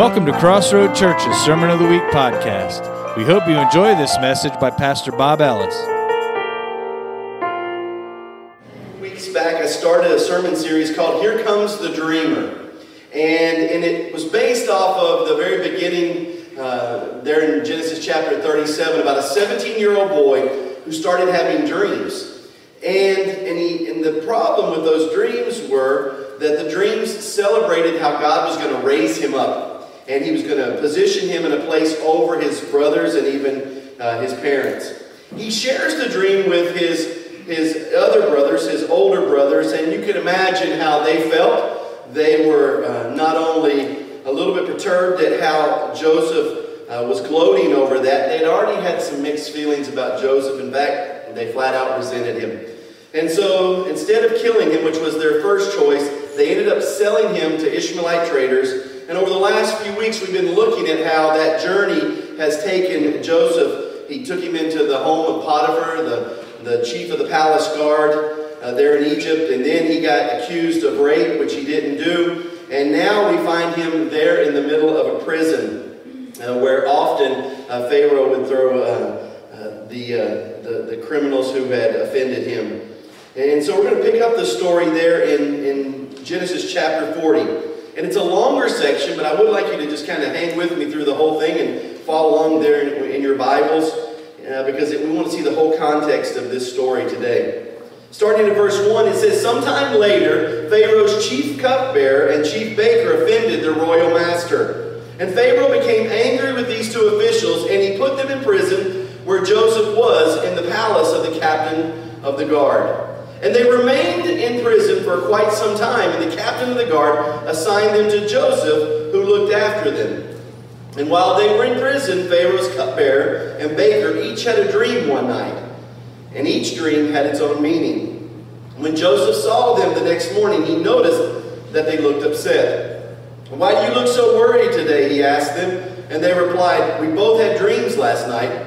Welcome to Crossroad Church's Sermon of the Week podcast. We hope you enjoy this message by Pastor Bob Ellis. Weeks back, I started a sermon series called Here Comes the Dreamer. And, and it was based off of the very beginning, uh, there in Genesis chapter 37, about a 17 year old boy who started having dreams. And, and, he, and the problem with those dreams were that the dreams celebrated how God was going to raise him up. And he was going to position him in a place over his brothers and even uh, his parents. He shares the dream with his, his other brothers, his older brothers, and you can imagine how they felt. They were uh, not only a little bit perturbed at how Joseph uh, was gloating over that, they'd already had some mixed feelings about Joseph. In fact, they flat out resented him. And so instead of killing him, which was their first choice, they ended up selling him to Ishmaelite traders. And over the last few weeks, we've been looking at how that journey has taken Joseph. He took him into the home of Potiphar, the, the chief of the palace guard uh, there in Egypt. And then he got accused of rape, which he didn't do. And now we find him there in the middle of a prison uh, where often uh, Pharaoh would throw uh, uh, the, uh, the, the criminals who had offended him. And so we're going to pick up the story there in, in Genesis chapter 40. And it's a longer section, but I would like you to just kind of hang with me through the whole thing and follow along there in, in your Bibles uh, because it, we want to see the whole context of this story today. Starting in verse 1, it says, Sometime later, Pharaoh's chief cupbearer and chief baker offended their royal master. And Pharaoh became angry with these two officials, and he put them in prison where Joseph was in the palace of the captain of the guard. And they remained in prison for quite some time, and the captain of the guard assigned them to Joseph, who looked after them. And while they were in prison, Pharaoh's cupbearer and baker each had a dream one night, and each dream had its own meaning. When Joseph saw them the next morning, he noticed that they looked upset. Why do you look so worried today? He asked them. And they replied, We both had dreams last night,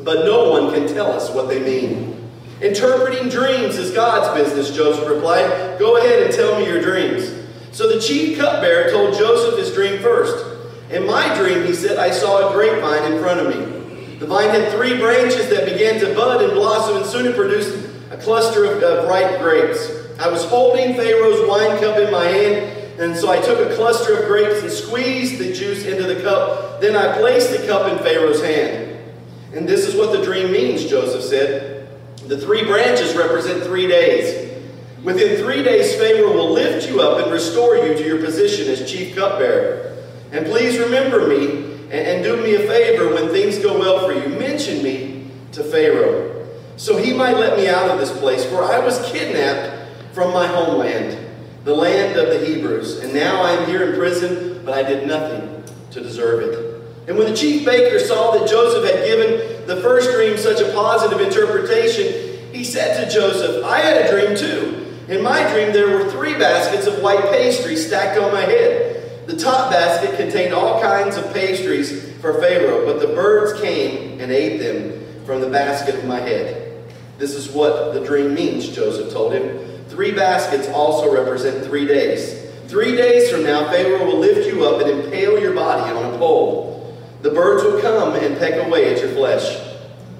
but no one can tell us what they mean. Interpreting dreams is God's business, Joseph replied. Go ahead and tell me your dreams. So the chief cupbearer told Joseph his dream first. In my dream, he said, I saw a grapevine in front of me. The vine had three branches that began to bud and blossom, and soon it produced a cluster of, of ripe grapes. I was holding Pharaoh's wine cup in my hand, and so I took a cluster of grapes and squeezed the juice into the cup. Then I placed the cup in Pharaoh's hand. And this is what the dream means, Joseph said. The three branches represent three days. Within three days, Pharaoh will lift you up and restore you to your position as chief cupbearer. And please remember me and, do me a favor when things go well for you. Mention me to Pharaoh, so he might let me out of this place, for I was kidnapped from my homeland, the land of the Hebrews. And now I am here in prison, but I did nothing to deserve it. And when the chief baker saw that Joseph had given the first dream such a positive interpretation, he said to Joseph, I had a dream too. In my dream, there were three baskets of white pastry stacked on my head. The top basket contained all kinds of pastries for Pharaoh, but the birds came and ate them from the basket of my head. This is what the dream means, Joseph told him. Three baskets also represent three days. Three days from now, Pharaoh will lift you up and impale your body on a pole. The birds would come and peck away at your flesh.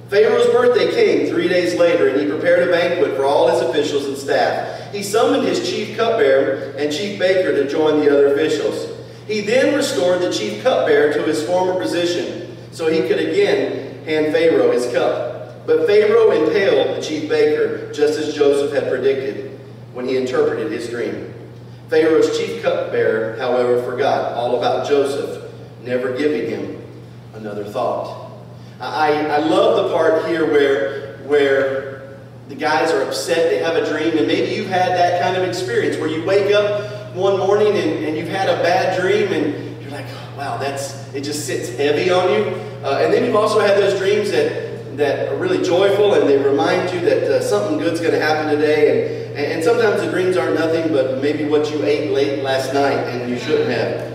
Pharaoh's birthday came three days later, and he prepared a banquet for all his officials and staff. He summoned his chief cupbearer and chief baker to join the other officials. He then restored the chief cupbearer to his former position, so he could again hand Pharaoh his cup. But Pharaoh impaled the chief baker, just as Joseph had predicted when he interpreted his dream. Pharaoh's chief cupbearer, however, forgot all about Joseph, never giving him another thought. I, I love the part here where, where the guys are upset, they have a dream, and maybe you've had that kind of experience where you wake up one morning and, and you've had a bad dream and you're like, oh, wow, that's it just sits heavy on you. Uh, and then you've also had those dreams that, that are really joyful and they remind you that uh, something good's going to happen today. And, and sometimes the dreams aren't nothing but maybe what you ate late last night and you shouldn't have.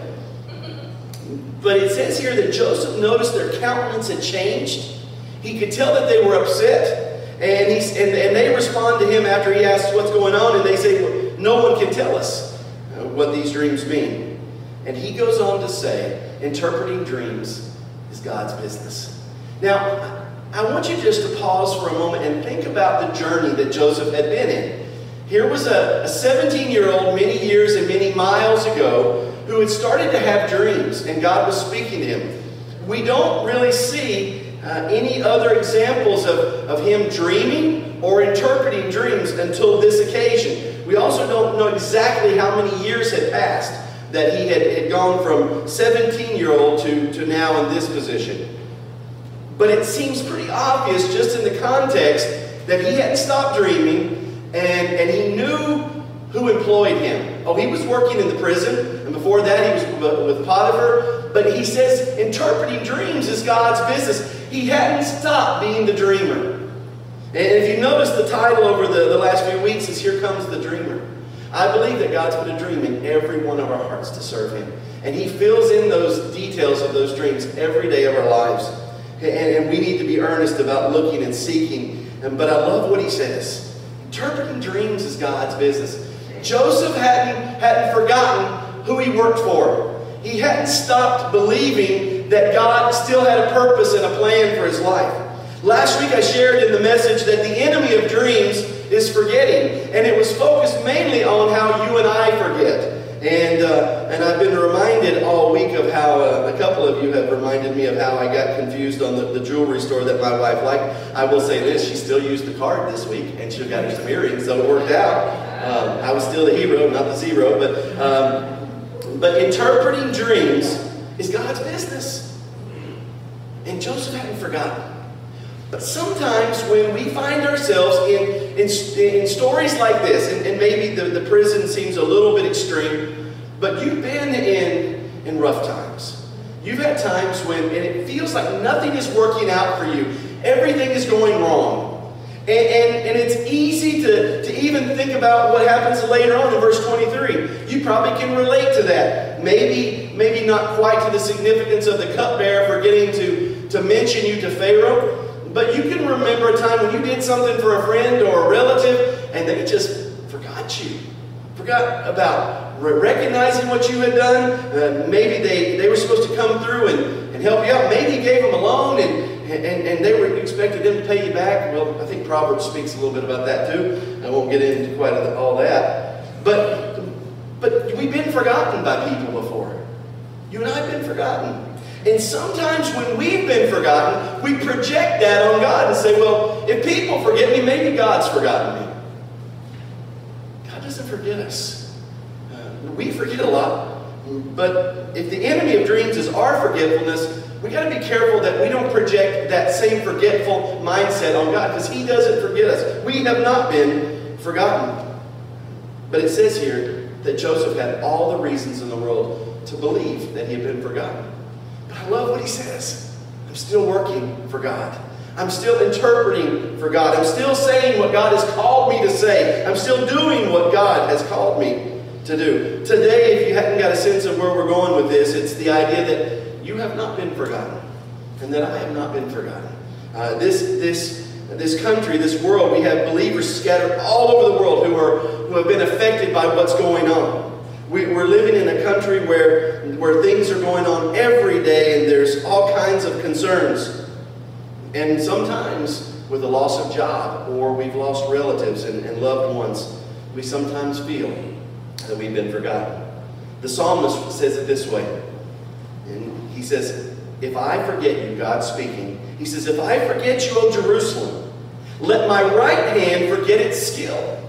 But it says here that Joseph noticed their countenance had changed. He could tell that they were upset. And, he, and, and they respond to him after he asks what's going on, and they say, well, No one can tell us uh, what these dreams mean. And he goes on to say, interpreting dreams is God's business. Now, I want you just to pause for a moment and think about the journey that Joseph had been in. Here was a 17 year old, many years and many miles ago, who had started to have dreams, and God was speaking to him. We don't really see uh, any other examples of, of him dreaming or interpreting dreams until this occasion. We also don't know exactly how many years had passed that he had, had gone from 17 year old to, to now in this position. But it seems pretty obvious just in the context that he hadn't stopped dreaming and, and he knew who employed him. Oh, he was working in the prison, before that he was with Potiphar. But he says interpreting dreams is God's business. He hadn't stopped being the dreamer. And if you notice the title over the, the last few weeks is Here Comes the Dreamer. I believe that God's put a dream in every one of our hearts to serve Him. And He fills in those details of those dreams every day of our lives. And, and we need to be earnest about looking and seeking. And, but I love what He says. Interpreting dreams is God's business. Joseph hadn't, hadn't forgotten who he worked for. He hadn't stopped believing that God still had a purpose and a plan for his life. Last week I shared in the message that the enemy of dreams is forgetting, and it was focused mainly on how you and I forget. And, uh, and I've been reminded all week of how uh, a couple of you have reminded me of how I got confused on the, the jewelry store that my wife liked. I will say this, she still used the card this week and she got her some earrings, so it worked out. Um, I was still the hero, not the zero, but, um, but interpreting dreams is God's business. And Joseph hadn't forgotten. But sometimes when we find ourselves in, in, in stories like this, and, and maybe the, the prison seems a little bit extreme, but you've been in, in rough times. You've had times when, and it feels like nothing is working out for you. Everything is going wrong. And, and, and, it's easy to, to even think about what happens later on in verse 23. You probably can relate to that. Maybe, maybe not quite to the significance of the cupbearer forgetting to, to mention you to Pharaoh, but you can remember a time when you did something for a friend or a relative and they just forgot you. Forgot about recognizing what you had done. Uh, maybe they, they were supposed to come through and, and help you out. Maybe you gave them a loan and, and, and they were expected them to pay you back. Well, I think Proverbs speaks a little bit about that too. I won't get into quite all that. But, but we've been forgotten by people before. You and I have been forgotten. And sometimes when we've been forgotten, we project that on God and say, well, if people forget me, maybe God's forgotten me. God doesn't forget us. Uh, we forget a lot. But if the enemy of dreams is our forgetfulness, we got to be careful that we don't project that same forgetful mindset on God because He doesn't forget us. We have not been forgotten. But it says here that Joseph had all the reasons in the world to believe that he had been forgotten. But I love what he says. I'm still working for God. I'm still interpreting for God. I'm still saying what God has called me to say. I'm still doing what God has called me to do. Today, if you hadn't got a sense of where we're going with this, it's the idea that you have not been forgotten and that I have not been forgotten. Uh, this, this, this country, this world, we have believers scattered all over the world who, are, who have been affected by what's going on. We, are living in a country where, where things are going on every day and there's all kinds of concerns. And sometimes with the loss of job or we've lost relatives and, and loved ones, we sometimes feel that we've been forgotten. The psalmist says it this way. He says, If I forget you, God speaking, he says, If I forget you, O Jerusalem, let my right hand forget its skill.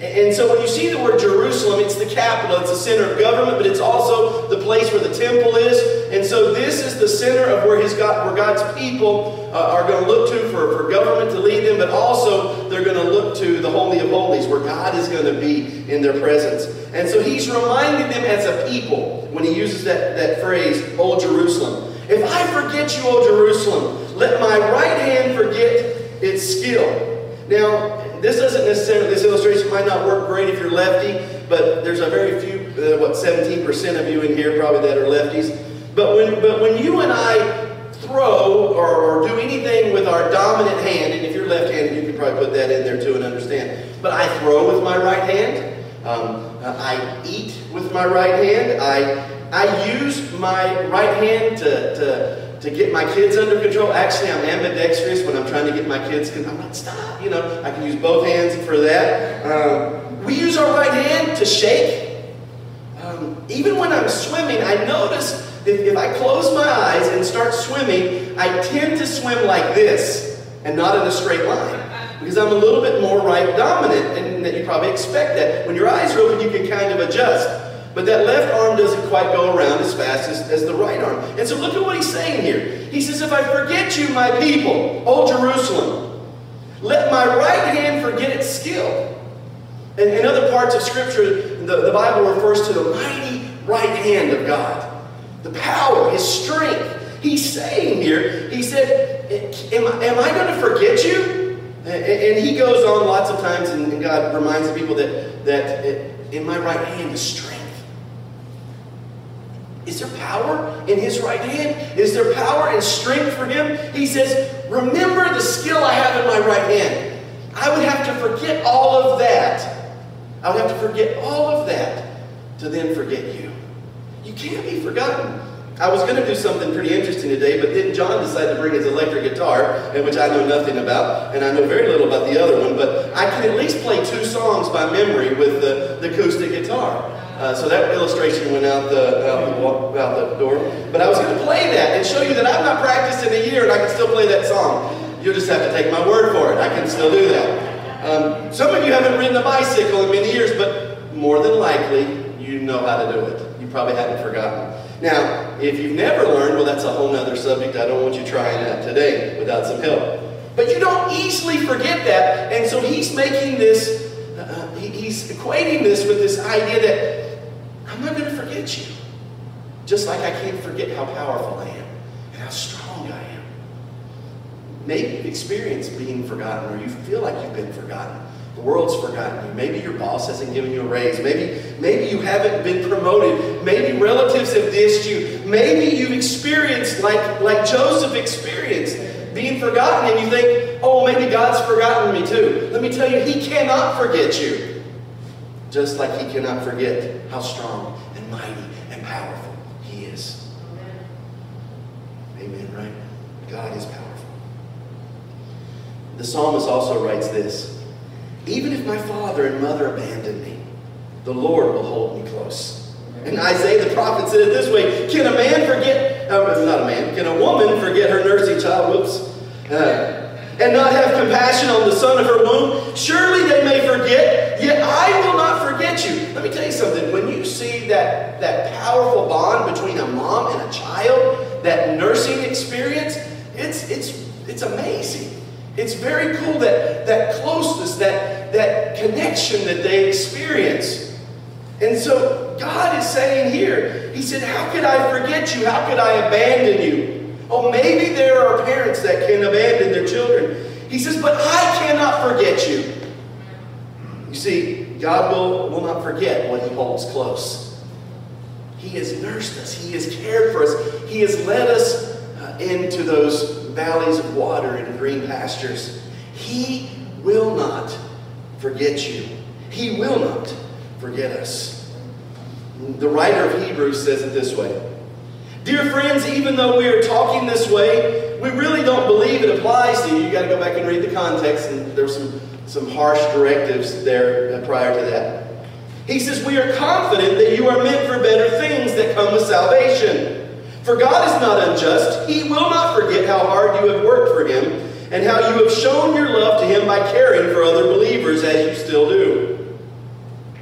And so when you see the word Jerusalem, it's the capital, it's the center of government, but it's also the place where the temple is. And so this is the center of where, his God, where God's people uh, are going to look to for, for government to lead them, but also they're going to look to the Holy of Holies, where God is going to be in their presence. And so he's reminding them as a people, when he uses that, that phrase, O Jerusalem, if I forget you, O Jerusalem, let my right hand forget its skill. Now, this doesn't necessarily, this illustration might not work great if you're lefty, but there's a very few, uh, what, 17% of you in here probably that are lefties. But when, but when you and I throw or, or do anything with our dominant hand, and if you're left-handed, you can probably put that in there too and understand. But I throw with my right hand. Um, I eat with my right hand. I I use my right hand to, to, to get my kids under control. Actually, I'm ambidextrous when I'm trying to get my kids. Cause I'm like, stop. You know, I can use both hands for that. Um, we use our right hand to shake. Um, even when I'm swimming, I notice if, if I close my eyes and start swimming, I tend to swim like this and not in a straight line because I'm a little bit more right dominant, and that you probably expect that. When your eyes are open, you can kind of adjust. But that left arm doesn't quite go around as fast as, as the right arm. And so look at what he's saying here. He says, If I forget you, my people, O Jerusalem, let my right hand forget its skill. And in other parts of Scripture, the, the Bible refers to the mighty right hand of God, the power, his strength. He's saying here, he said, Am, am I going to forget you? And he goes on lots of times, and God reminds the people that, that in my right hand is strength. Is there power in his right hand? Is there power and strength for him? He says, Remember the skill I have in my right hand. I would have to forget all of that. I would have to forget all of that to then forget you. You can't be forgotten. I was going to do something pretty interesting today, but then John decided to bring his electric guitar, which I know nothing about, and I know very little about the other one, but I can at least play two songs by memory with the, the acoustic guitar. Uh, so that illustration went out the, out the, out the door. But I was going to play that and show you that I've not practiced in a year and I can still play that song. You'll just have to take my word for it. I can still do that. Um, some of you haven't ridden a bicycle in many years, but more than likely, you know how to do it. You probably haven't forgotten. Now, if you've never learned, well, that's a whole other subject. I don't want you trying that today without some help. But you don't easily forget that. And so he's making this, uh, he's equating this with this idea that I'm not going to forget you. Just like I can't forget how powerful I am and how strong I am. Maybe you've experienced being forgotten or you feel like you've been forgotten. The world's forgotten you. Maybe your boss hasn't given you a raise. Maybe, maybe you haven't been promoted. Maybe relatives have dissed you. Maybe you've experienced, like, like Joseph experienced, being forgotten, and you think, oh, maybe God's forgotten me too. Let me tell you, He cannot forget you. Just like He cannot forget how strong and mighty and powerful He is. Amen, right? God is powerful. The psalmist also writes this. Even if my father and mother abandon me, the Lord will hold me close. And Isaiah the prophet said it this way Can a man forget, uh, not a man, can a woman forget her nursing child? Whoops. Uh, and not have compassion on the son of her womb? Surely they may forget, that nursing experience, it's, it's, it's amazing. It's very cool that, that closeness, that, that connection that they experience. And so God is saying here, He said, How could I forget you? How could I abandon you? Oh, maybe there are parents that can abandon their children. He says, But I cannot forget you. You see, God will, will not forget what He holds close. He has nursed us, He has cared for us, He has led us uh, into those valleys of water and green pastures. He will not forget you. He will not forget us. The writer of Hebrews says it this way Dear friends, even though we are talking this way, we really don't believe it applies to you. You got to go back and read the context, and there's some, some harsh directives there prior to that. He says, We are confident that you are meant for better things that come with salvation. For God is not unjust. He will not forget how hard you have worked for Him and how you have shown your love to Him by caring for other believers as you still do.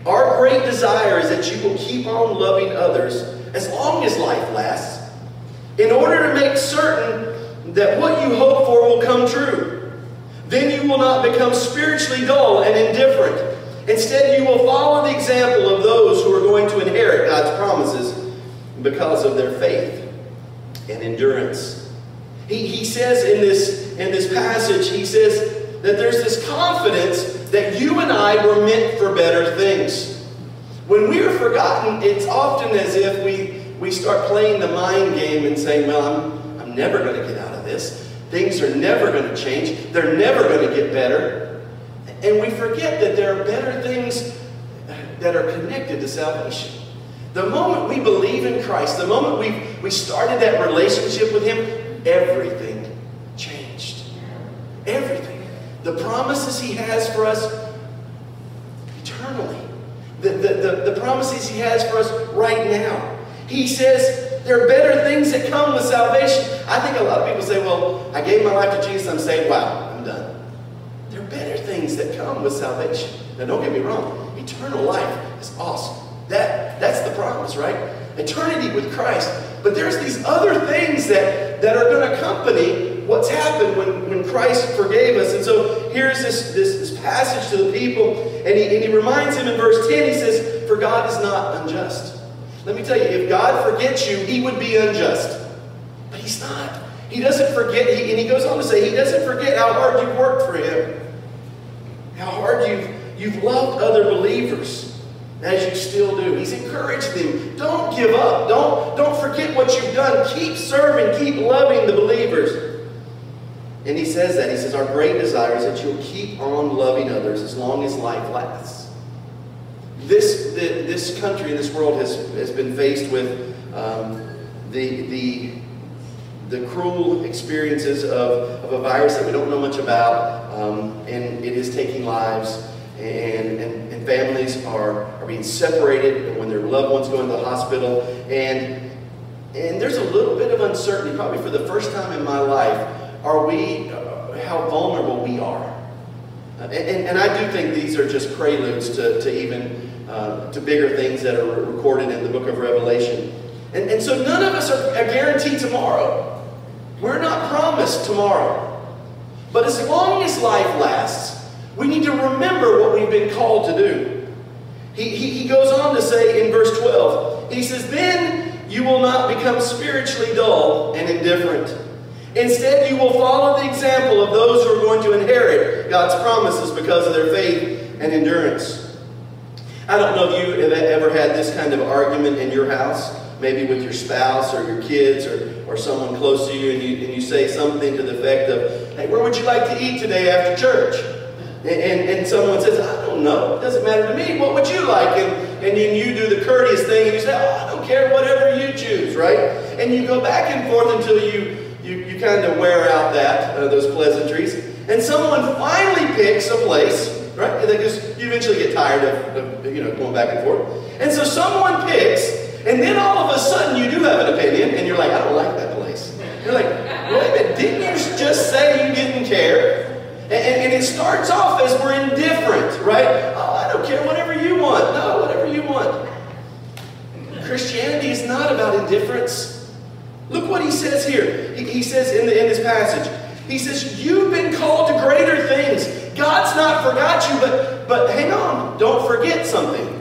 Our great desire is that you will keep on loving others as long as life lasts, in order to make certain that what you hope for will come true. Then you will not become spiritually dull and indifferent. Instead, you will follow the example of those who are going to inherit God's promises because of their faith and endurance. He, he says in this, in this passage, he says that there's this confidence that you and I were meant for better things. When we are forgotten, it's often as if we, we start playing the mind game and saying, well, I'm, I'm never going to get out of this. Things are never going to change. They're never going to get better. And we forget that there are better things that are connected to salvation. The moment we believe in Christ, the moment we, we started that relationship with Him, everything changed. Everything. The promises He has for us eternally. The, the, the, the promises He has for us right now. He says there are better things that come with salvation. I think a lot of people say, well, I gave my life to Jesus, I'm saved, wow, I'm done. There are better things that come with salvation. Now, don't get me wrong, eternal life is awesome. That, that's the promise, right? Eternity with Christ. But there's these other things that, that are going to accompany what's happened when, when Christ forgave us. And so here's this, this, this passage to the people, and he, and he reminds him in verse 10, he says, For God is not unjust. Let me tell you, if God forgets you, he would be unjust. But he's not. He doesn't forget, he, and he goes on to say, he doesn't forget how hard you've worked for him, you've, loved other believers as you still do. He's encouraged them. Don't give up. Don't, don't forget what you've done. Keep serving. Keep loving the believers. And he says that. He says, Our great desire is that you'll keep on loving others as long as life lasts. This, the, this country this world has, has been faced with um, the, the, the cruel experiences of, of a virus that we don't know much about, um, and it is taking lives and, and, and families are, are being separated when their loved ones go into the hospital. And, and there's a little bit of uncertainty, probably for the first time in my life, are we, uh, how vulnerable we are. And, and, and, I do think these are just preludes to, to even uh, to bigger things that are recorded in the book of Revelation. And, and so none of us are, are guaranteed tomorrow. We're not promised tomorrow. But as long as life lasts, we need to remember what we've been called to do. He, he, he goes on to say in verse 12, he says, Then you will not become spiritually dull and indifferent. Instead, you will follow the example of those who are going to inherit God's promises because of their faith and endurance. I don't know if you have ever had this kind of argument in your house, maybe with your spouse or your kids or, or someone close to you, and you, and you say something to the effect of, Hey, where would you like to eat today after church? And, and someone says, I don't know, it doesn't matter to me, what would you like? And, and then you do the courteous thing and you say, oh, I don't care, whatever you choose, right? And you go back and forth until you, you, you kind of wear out that, uh, those pleasantries. And someone finally picks a place, right? Because you eventually get tired of, of, you know, going back and forth. And so someone picks, and then all of a sudden you do have an opinion, and you're like, I don't like that place. You're like, wait a minute, didn't you just say you didn't care? And, and, it starts off as we're indifferent, right? Oh, I don't care, whatever you want. No, whatever you want. Christianity is not about indifference. Look what he says here. He, he says in, the, in this passage, he says, You've been called to greater things. God's not forgot you, but, but hang on, don't forget something.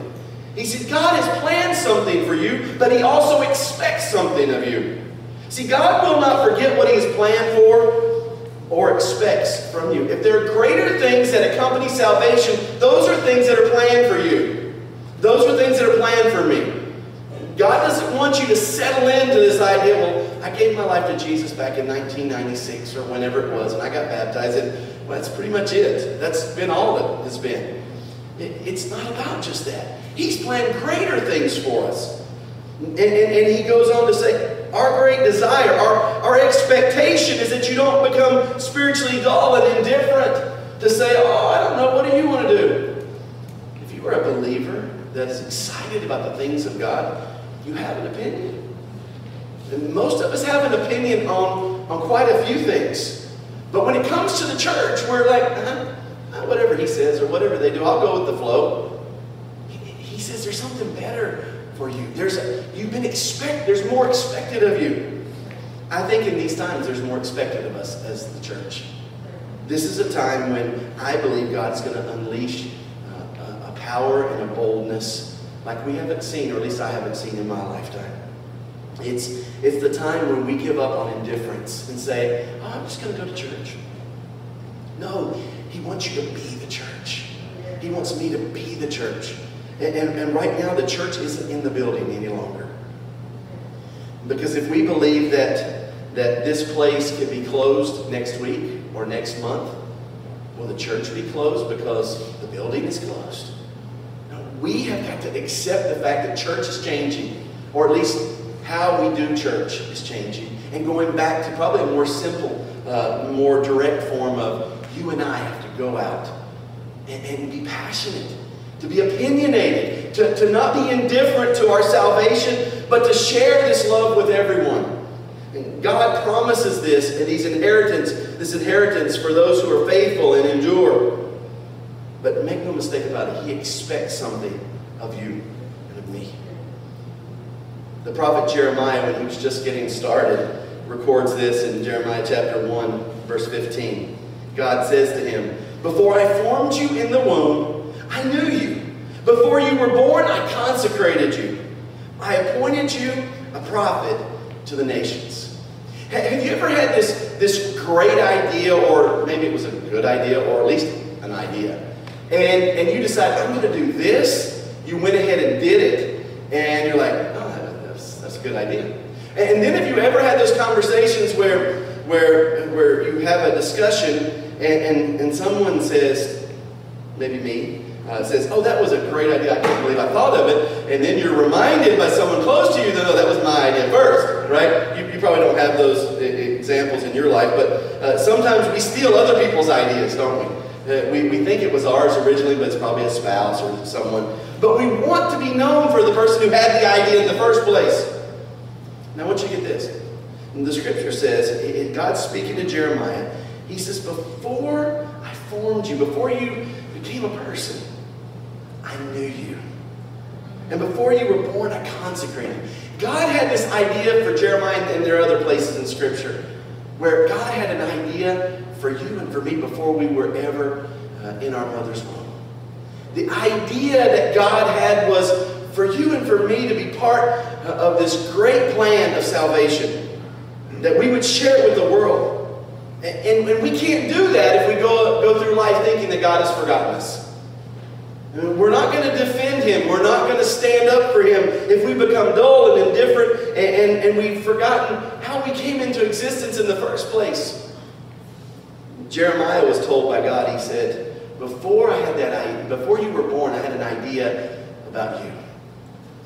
He said, God has planned something for you, but He also expects something of you. See, God will not forget what He has planned for, or expects from you. If there are greater things that accompany salvation, those are things that are planned for you. Those are things that are planned for me. God doesn't want you to settle into this idea, well, I gave my life to Jesus back in 1996 or whenever it was, and I got baptized, and well, that's pretty much it. That's been all it has been. It, it's not about just that. He's planned greater things for us. And, and, and he goes on to say, our great desire, our, our expectation is that you don't become spiritually dull and indifferent to say, oh, I don't know, what do you want to do? If you are a believer that is excited about the things of God, you have an opinion. And most of us have an opinion on, on quite a few things. But when it comes to the church, we're like, uh, whatever he says or whatever they do, I'll go with the flow. He, he says there's something better for you. There's a, you've been expect. There's more expected of you. I think in these times there's more expected of us as the church. This is a time when I believe God's going to unleash uh, a power and a boldness like we haven't seen, or at least I haven't seen in my lifetime. It's, it's the time when we give up on indifference and say, oh, I'm just going to go to church. No, He wants you to be the church. He wants me to be the church. And, and, and right now, the church isn't in the building any longer. Because if we believe that, that this place could be closed next week or next month, will the church be closed because the building is closed? No, we have got to accept the fact that church is changing, or at least how we do church is changing, and going back to probably a more simple, uh, more direct form of you and I have to go out and, and be passionate, to be opinionated, to, to not be indifferent to our salvation, but to share this love with everyone. And God promises this and His inheritance, this inheritance for those who are faithful and endure. But make no mistake about it, He expects something of you and of me. The prophet Jeremiah, when he was just getting started, records this in Jeremiah chapter 1, verse 15. God says to him, Before I formed you in the womb, I knew you. Before you were born, I consecrated you. I appointed you a prophet to the nations. Have you ever had this, this great idea, or maybe it was a good idea, or at least an idea, and, and you decide, I'm going to do this? You went ahead and did it, and you're like, oh, that's, that's a good idea. And then if you ever had those conversations where, where, where you have a discussion and, and, and someone says, maybe me, uh, says, oh, that was a great idea. I can't believe I thought of it. And then you're reminded by someone close to you that, that was my idea first, right? You, you probably don't have those examples in your life, but uh, sometimes we steal other people's ideas, don't we? Uh, we? We think it was ours originally, but it's probably a spouse or someone. But we want to be known for the person who had the idea in the first place. Now, want you get this. The scripture says, God's speaking to Jeremiah. He says, Before I formed you, before you became a person, I knew you. And before you were born, I consecrated. God had this idea for Jeremiah, and there are other places in Scripture where God had an idea for you and for me before we were ever uh, in our mother's womb. The idea that God had was for you and for me to be part uh, of this great plan of salvation, that we would share it with the world. And, and, and we can't do that if we go, go through life thinking that God has forgotten us. We're not going to defend him. We're not going to stand up for him if we become dull and indifferent and, and, and, we've forgotten how we came into existence in the first place. Jeremiah was told by God, he said, before I had that before you were born, I had an idea about you.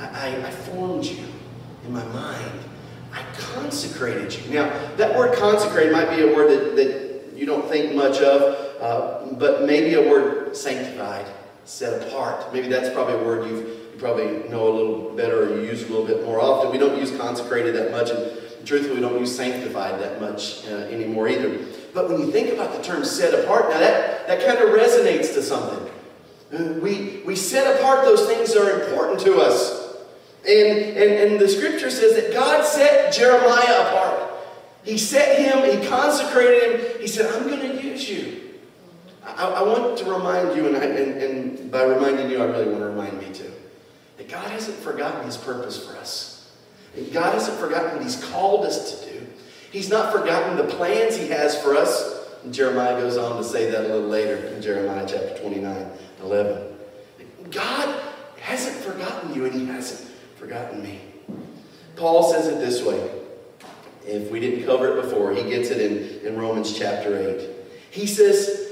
I, I, I formed you in my mind. I consecrated you. Now, that word consecrate might be a word that, that you don't think much of, uh, but maybe a word sanctified set apart. Maybe that's probably a word you you probably know a little better or you use a little bit more often. We don't use consecrated that much, and truthfully, we don't use sanctified that much uh, anymore either. But when you think about the term set apart, now that, that kind of resonates to something. Uh, we, we set apart those things that are important to us. And, and, and the scripture says that God set Jeremiah apart. He set him, he consecrated him. He said, I'm going to use you. I, I want to remind you, and, I, and, and by reminding you, I really want to remind me too, that God hasn't forgotten his purpose for us. That God hasn't forgotten what he's called us to do. He's not forgotten the plans he has for us. And Jeremiah goes on to say that a little later in Jeremiah chapter 29, 11. God hasn't forgotten you, and he hasn't forgotten me. Paul says it this way. If we didn't cover it before, he gets it in, in Romans chapter 8. He says,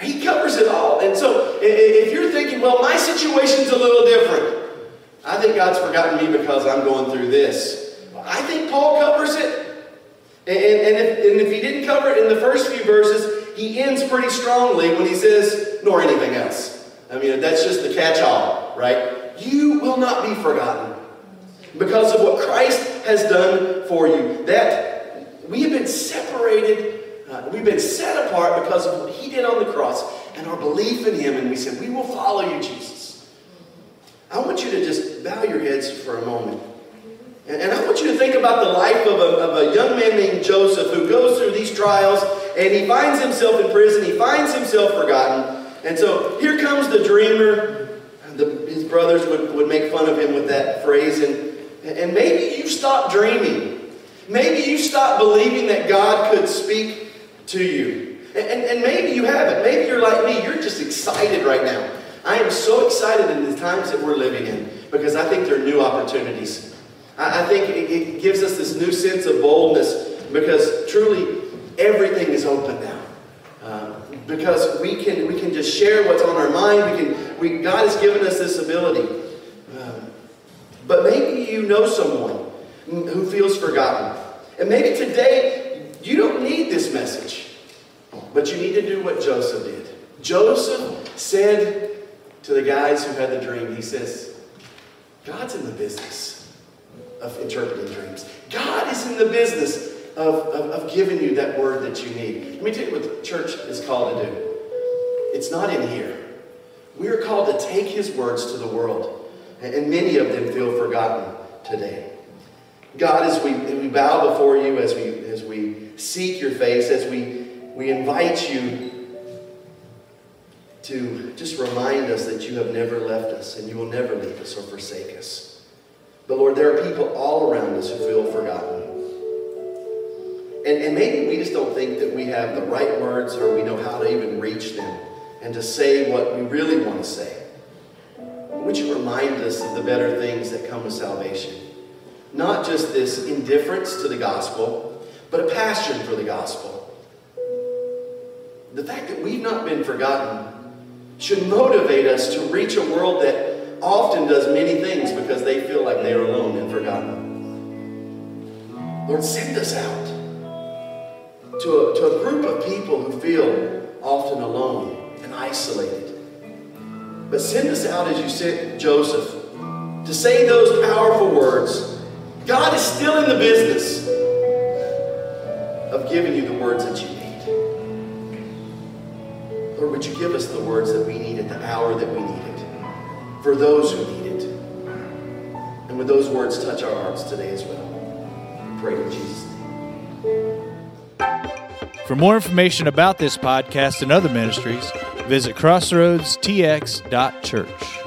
He covers it all. And so if you're thinking, well, my situation's a little different, I think God's forgotten me because I'm going through this. I think Paul covers it. And, and, if, and if he didn't cover it in the first few verses, he ends pretty strongly when he says, nor anything else. I mean, that's just the catch all, right? You will not be forgotten because of what Christ has done for you. That we have been separated we've been set apart because of what He did on the cross and our belief in Him. And we said, We will follow you, Jesus. I want you to just bow your heads for a moment. And, and I want you to think about the life of a, of a young man named Joseph who goes through these trials and he finds himself in prison. He finds himself forgotten. And so here comes the dreamer. The, his brothers would, would make fun of him with that phrase. And, And maybe you've stopped dreaming. Maybe you've stopped believing that God could speak to you. And, and, and maybe you haven't. Maybe you're like me. You're just excited right now. I am so excited in the times that we're living in because I think there are new opportunities. I, I think it, it gives us this new sense of boldness because truly everything is open now. Um, because we can we can just share what's on our mind. We can we God has given us this ability. Um, but maybe you know someone who feels forgotten, and maybe today you don't need this message, but you need to do what Joseph did. Joseph said to the guys who had the dream, he says, "God's in the business of interpreting dreams. God is in the business of, of, of giving you that word that you need. Let me tell you what the church is called to do. It's not in here. We are called to take his words to the world. And many of them feel forgotten today. God, as we, we bow before you, as we, as we seek your face, as we, we invite you to just remind us that you have never left us and you will never leave us or forsake us. But Lord, there are people all around us who feel forgotten. And, and maybe we just don't think that we have the right words or we know how to even reach them and to say what we really want to say. Would you remind us of the better things that come with salvation? Not just this indifference to the gospel, but a passion for the gospel. The fact that we've not been forgotten should motivate us to reach a world that often does many things because they feel like they are alone and forgotten. Lord, send us out to a, to a group of people who feel often alone and isolated. But send us out as you sent Joseph to say those powerful words. God is still in the business of giving you the words that you need. Lord, would you give us the words that we need at the hour that we need it, for those who need it. And would those words touch our hearts today as well? We pray in Jesus' name. For more information about this podcast and other ministries, visit crossroadstx.church.